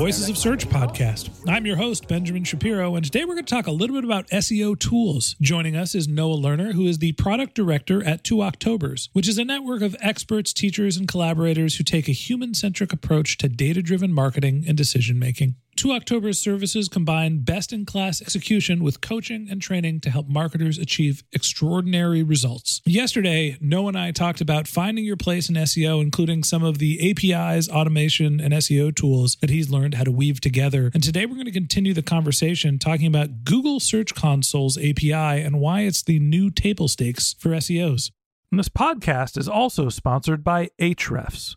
Voices of Search podcast. I'm your host, Benjamin Shapiro, and today we're going to talk a little bit about SEO tools. Joining us is Noah Learner, who is the product director at Two Octobers, which is a network of experts, teachers, and collaborators who take a human centric approach to data driven marketing and decision making. Two October's services combine best in class execution with coaching and training to help marketers achieve extraordinary results. Yesterday, Noah and I talked about finding your place in SEO, including some of the APIs, automation, and SEO tools that he's learned how to weave together. And today we're going to continue the conversation talking about Google Search Console's API and why it's the new table stakes for SEOs. And this podcast is also sponsored by Ahrefs.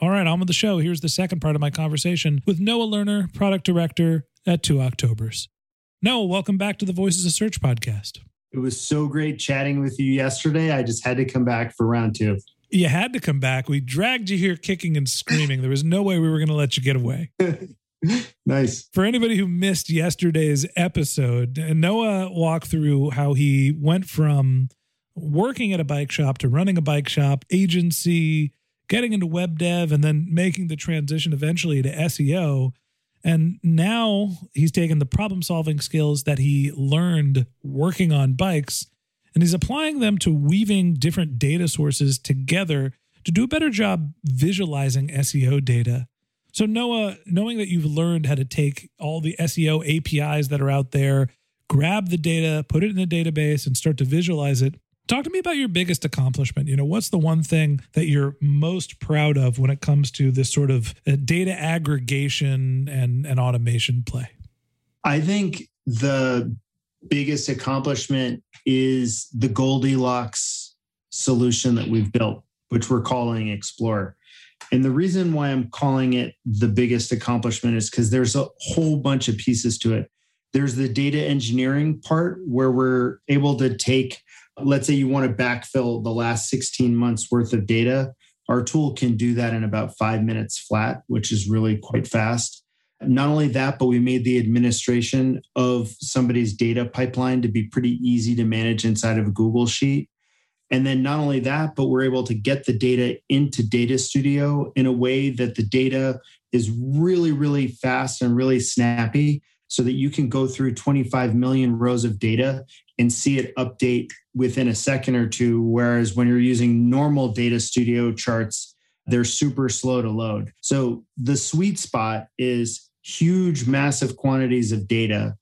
All right, on with the show. Here's the second part of my conversation with Noah Learner, product director at Two Octobers. Noah, welcome back to the Voices of Search podcast. It was so great chatting with you yesterday. I just had to come back for round two. You had to come back. We dragged you here kicking and screaming. There was no way we were going to let you get away. nice. For anybody who missed yesterday's episode, Noah walked through how he went from working at a bike shop to running a bike shop, agency, getting into web dev, and then making the transition eventually to SEO. And now he's taken the problem solving skills that he learned working on bikes and he's applying them to weaving different data sources together to do a better job visualizing SEO data. So, Noah, knowing that you've learned how to take all the SEO APIs that are out there, grab the data, put it in a database, and start to visualize it, talk to me about your biggest accomplishment. You know, what's the one thing that you're most proud of when it comes to this sort of uh, data aggregation and, and automation play? I think the biggest accomplishment is the Goldilocks solution that we've built, which we're calling Explore. And the reason why I'm calling it the biggest accomplishment is because there's a whole bunch of pieces to it. There's the data engineering part where we're able to take, let's say you want to backfill the last 16 months worth of data. Our tool can do that in about five minutes flat, which is really quite fast. Not only that, but we made the administration of somebody's data pipeline to be pretty easy to manage inside of a Google Sheet. And then not only that, but we're able to get the data into Data Studio in a way that the data is really, really fast and really snappy so that you can go through 25 million rows of data and see it update within a second or two. Whereas when you're using normal Data Studio charts, they're super slow to load. So the sweet spot is huge, massive quantities of data,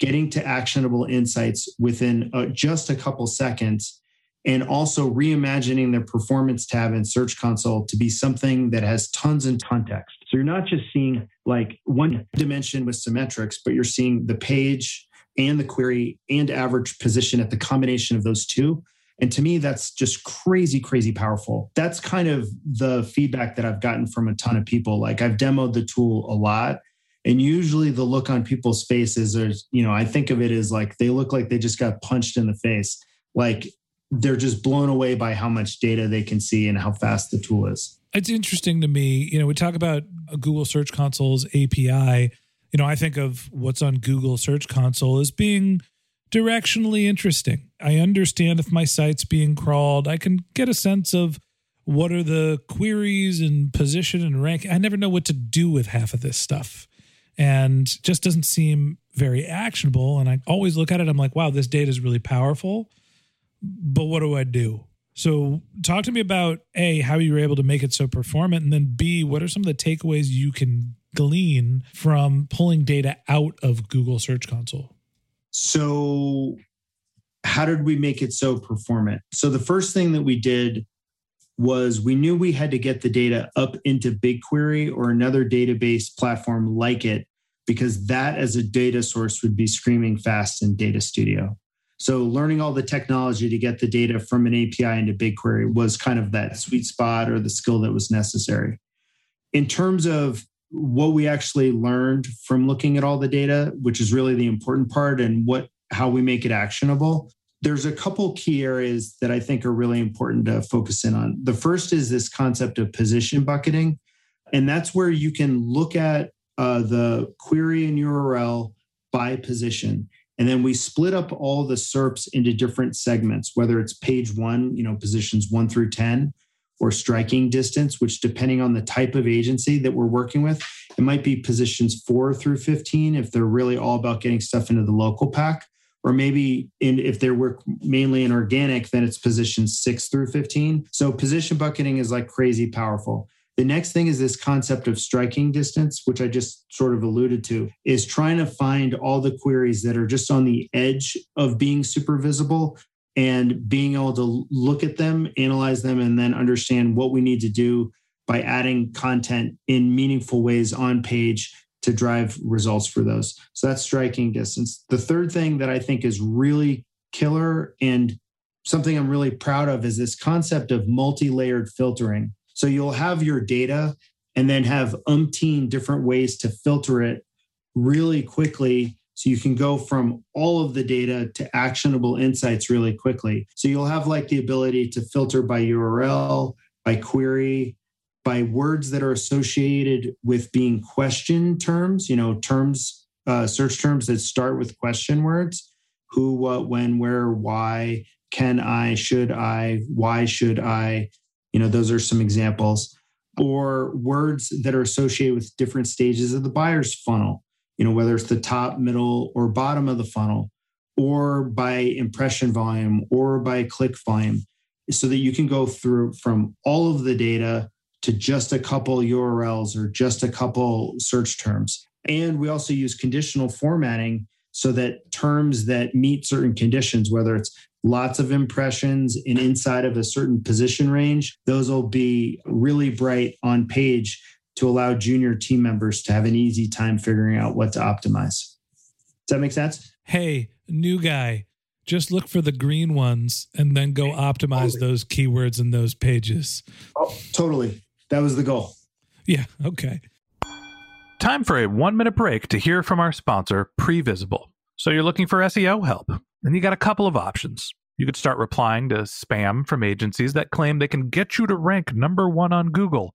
getting to actionable insights within uh, just a couple seconds, and also reimagining the performance tab in Search Console to be something that has tons and context. So you're not just seeing like one dimension with symmetrics, but you're seeing the page and the query and average position at the combination of those two. And to me, that's just crazy, crazy powerful. That's kind of the feedback that I've gotten from a ton of people. Like I've demoed the tool a lot. And usually the look on people's faces is, you know, I think of it as like they look like they just got punched in the face. Like they're just blown away by how much data they can see and how fast the tool is. It's interesting to me. You know, we talk about Google Search Console's API. You know, I think of what's on Google Search Console as being directionally interesting. I understand if my site's being crawled, I can get a sense of what are the queries and position and rank. I never know what to do with half of this stuff and just doesn't seem very actionable. And I always look at it, I'm like, wow, this data is really powerful but what do I do? So, talk to me about A, how you were able to make it so performant, and then B, what are some of the takeaways you can glean from pulling data out of Google Search Console? So, how did we make it so performant? So, the first thing that we did was we knew we had to get the data up into BigQuery or another database platform like it, because that as a data source would be screaming fast in Data Studio. So learning all the technology to get the data from an API into BigQuery was kind of that sweet spot or the skill that was necessary. In terms of what we actually learned from looking at all the data, which is really the important part and what how we make it actionable, there's a couple key areas that I think are really important to focus in on. The first is this concept of position bucketing. And that's where you can look at uh, the query and URL by position and then we split up all the SERPs into different segments, whether it's page one, you know, positions one through 10, or striking distance, which depending on the type of agency that we're working with, it might be positions four through 15 if they're really all about getting stuff into the local pack. Or maybe in, if they work mainly in organic, then it's positions six through 15. So position bucketing is like crazy powerful. The next thing is this concept of striking distance, which I just sort of alluded to, is trying to find all the queries that are just on the edge of being super visible and being able to look at them, analyze them, and then understand what we need to do by adding content in meaningful ways on page to drive results for those. So that's striking distance. The third thing that I think is really killer and something I'm really proud of is this concept of multi layered filtering. So you'll have your data and then have umpteen different ways to filter it really quickly. So you can go from all of the data to actionable insights really quickly. So you'll have like the ability to filter by URL, by query, by words that are associated with being question terms, you know, terms, uh, search terms that start with question words who, what, when, where, why, can I, should I, why should I, you know, those are some examples. Or words that are associated with different stages of the buyer's funnel, you know, whether it's the top, middle, or bottom of the funnel, or by impression volume or by click volume, so that you can go through from all of the data to just a couple URLs or just a couple search terms. And we also use conditional formatting so that terms that meet certain conditions, whether it's lots of impressions and inside of a certain position range, those will be really bright on page to allow junior team members to have an easy time figuring out what to optimize. Does that make sense? Hey, new guy, just look for the green ones and then go optimize those keywords in those pages. Oh, totally. That was the goal. Yeah. Okay. Time for a one minute break to hear from our sponsor, Previsible. So you're looking for SEO help, and you got a couple of options. You could start replying to spam from agencies that claim they can get you to rank number one on Google.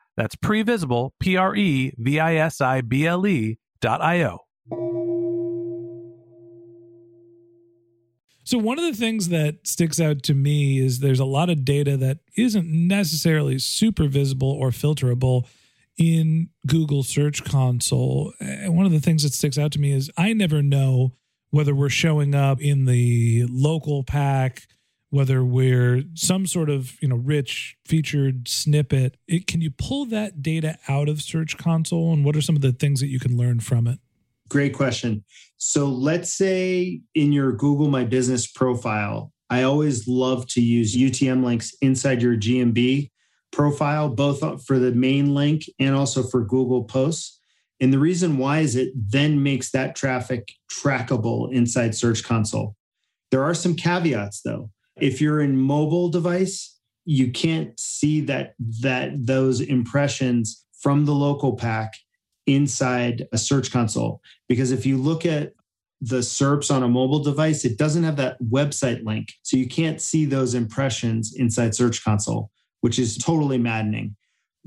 That's previsible, P R E V I S I B L E dot I O. So, one of the things that sticks out to me is there's a lot of data that isn't necessarily super visible or filterable in Google Search Console. And one of the things that sticks out to me is I never know whether we're showing up in the local pack, whether we're some sort of you know rich featured snippet. It, can you pull that data out of Search Console, and what are some of the things that you can learn from it? Great question. So let's say in your Google My Business profile, I always love to use UTM links inside your GMB profile, both for the main link and also for Google Posts. And the reason why is it then makes that traffic trackable inside Search Console. There are some caveats though. If you're in mobile device, you can't see that that those impressions from the local pack inside a search console because if you look at the SERPs on a mobile device, it doesn't have that website link. So you can't see those impressions inside Search Console which is totally maddening.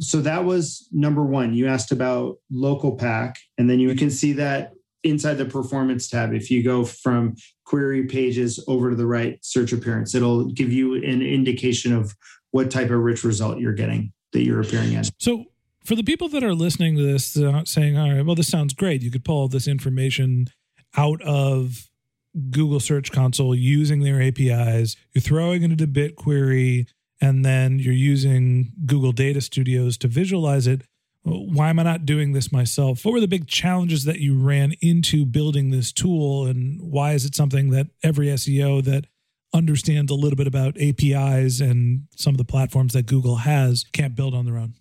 So that was number one. You asked about local pack, and then you can see that inside the performance tab. If you go from query pages over to the right search appearance, it'll give you an indication of what type of rich result you're getting that you're appearing as. So for the people that are listening to this, uh, saying, all right, well, this sounds great. You could pull all this information out of Google Search Console using their APIs. You're throwing it into BigQuery and then you're using Google Data Studios to visualize it. Why am I not doing this myself? What were the big challenges that you ran into building this tool? And why is it something that every SEO that understands a little bit about APIs and some of the platforms that Google has can't build on their own?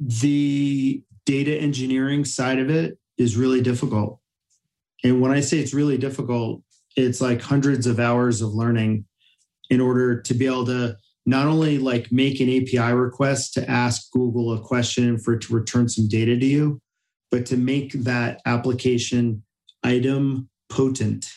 The data engineering side of it is really difficult. And when I say it's really difficult, it's like hundreds of hours of learning in order to be able to not only like make an API request to ask Google a question for it to return some data to you, but to make that application item potent,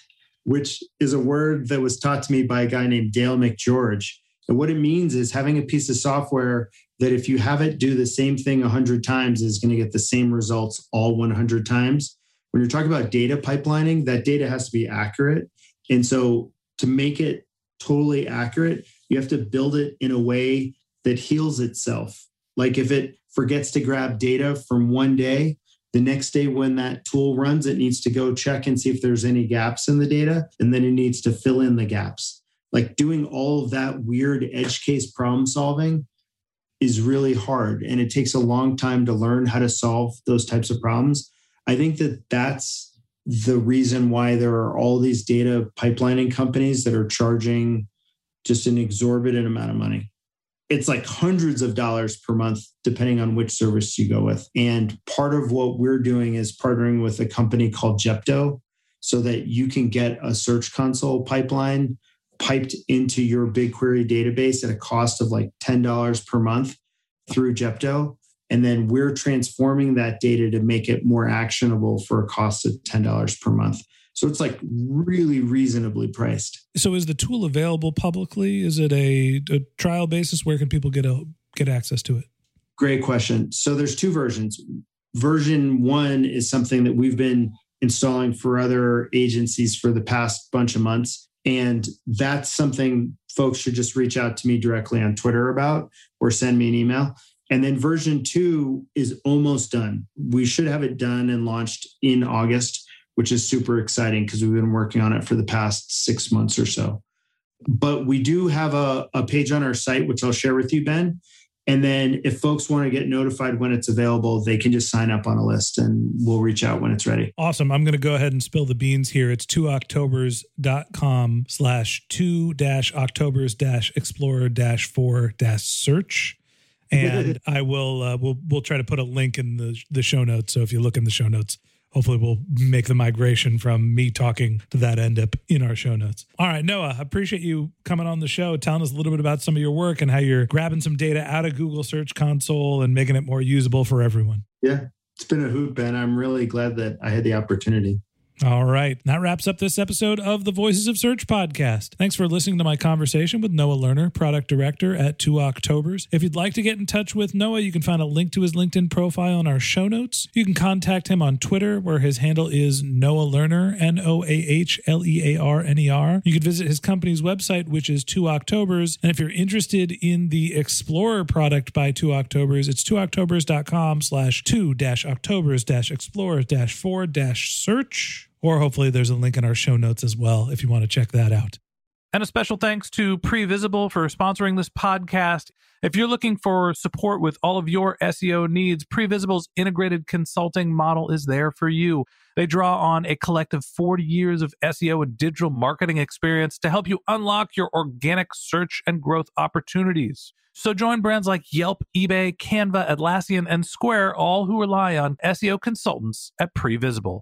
which is a word that was taught to me by a guy named Dale McGeorge. And what it means is having a piece of software that if you have it do the same thing 100 times is going to get the same results all 100 times. When you're talking about data pipelining, that data has to be accurate. And so to make it totally accurate, you have to build it in a way that heals itself. Like if it forgets to grab data from one day, the next day when that tool runs, it needs to go check and see if there's any gaps in the data, and then it needs to fill in the gaps. Like doing all of that weird edge case problem solving is really hard and it takes a long time to learn how to solve those types of problems. I think that that's the reason why there are all these data pipelining companies that are charging just an exorbitant amount of money. It's like hundreds of dollars per month, depending on which service you go with. And part of what we're doing is partnering with a company called Jepto so that you can get a search console pipeline piped into your BigQuery database at a cost of like $10 per month through Jepto. And then we're transforming that data to make it more actionable for a cost of $10 per month. So it's like really reasonably priced. So is the tool available publicly? Is it a, a trial basis? Where can people get a get access to it? Great question. So there's two versions. Version one is something that we've been installing for other agencies for the past bunch of months. And that's something folks should just reach out to me directly on Twitter about or send me an email. And then version two is almost done. We should have it done and launched in August which is super exciting because we've been working on it for the past six months or so. But we do have a, a page on our site, which I'll share with you, Ben. And then if folks want to get notified when it's available, they can just sign up on a list and we'll reach out when it's ready. Awesome. I'm going to go ahead and spill the beans here. It's 2octobers.com slash 2 dash octobers dash explorer dash 4 dash search. And I will, uh, we'll, we'll try to put a link in the, the show notes. So if you look in the show notes, hopefully we'll make the migration from me talking to that end up in our show notes. All right, Noah, I appreciate you coming on the show, telling us a little bit about some of your work and how you're grabbing some data out of Google Search Console and making it more usable for everyone. Yeah, it's been a hoot, Ben. I'm really glad that I had the opportunity. All right. That wraps up this episode of the Voices of Search podcast. Thanks for listening to my conversation with Noah Learner, product director at Two Octobers. If you'd like to get in touch with Noah, you can find a link to his LinkedIn profile in our show notes. You can contact him on Twitter, where his handle is Noah Learner, N O A H L E A R N E R. You can visit his company's website, which is Two Octobers. And if you're interested in the Explorer product by Two Octobers, it's twooctobers.com slash two dash octobers dash explorer dash four dash search or hopefully there's a link in our show notes as well if you want to check that out. And a special thanks to Previsible for sponsoring this podcast. If you're looking for support with all of your SEO needs, Previsible's integrated consulting model is there for you. They draw on a collective 40 years of SEO and digital marketing experience to help you unlock your organic search and growth opportunities. So join brands like Yelp, eBay, Canva, Atlassian, and Square, all who rely on SEO consultants at Previsible.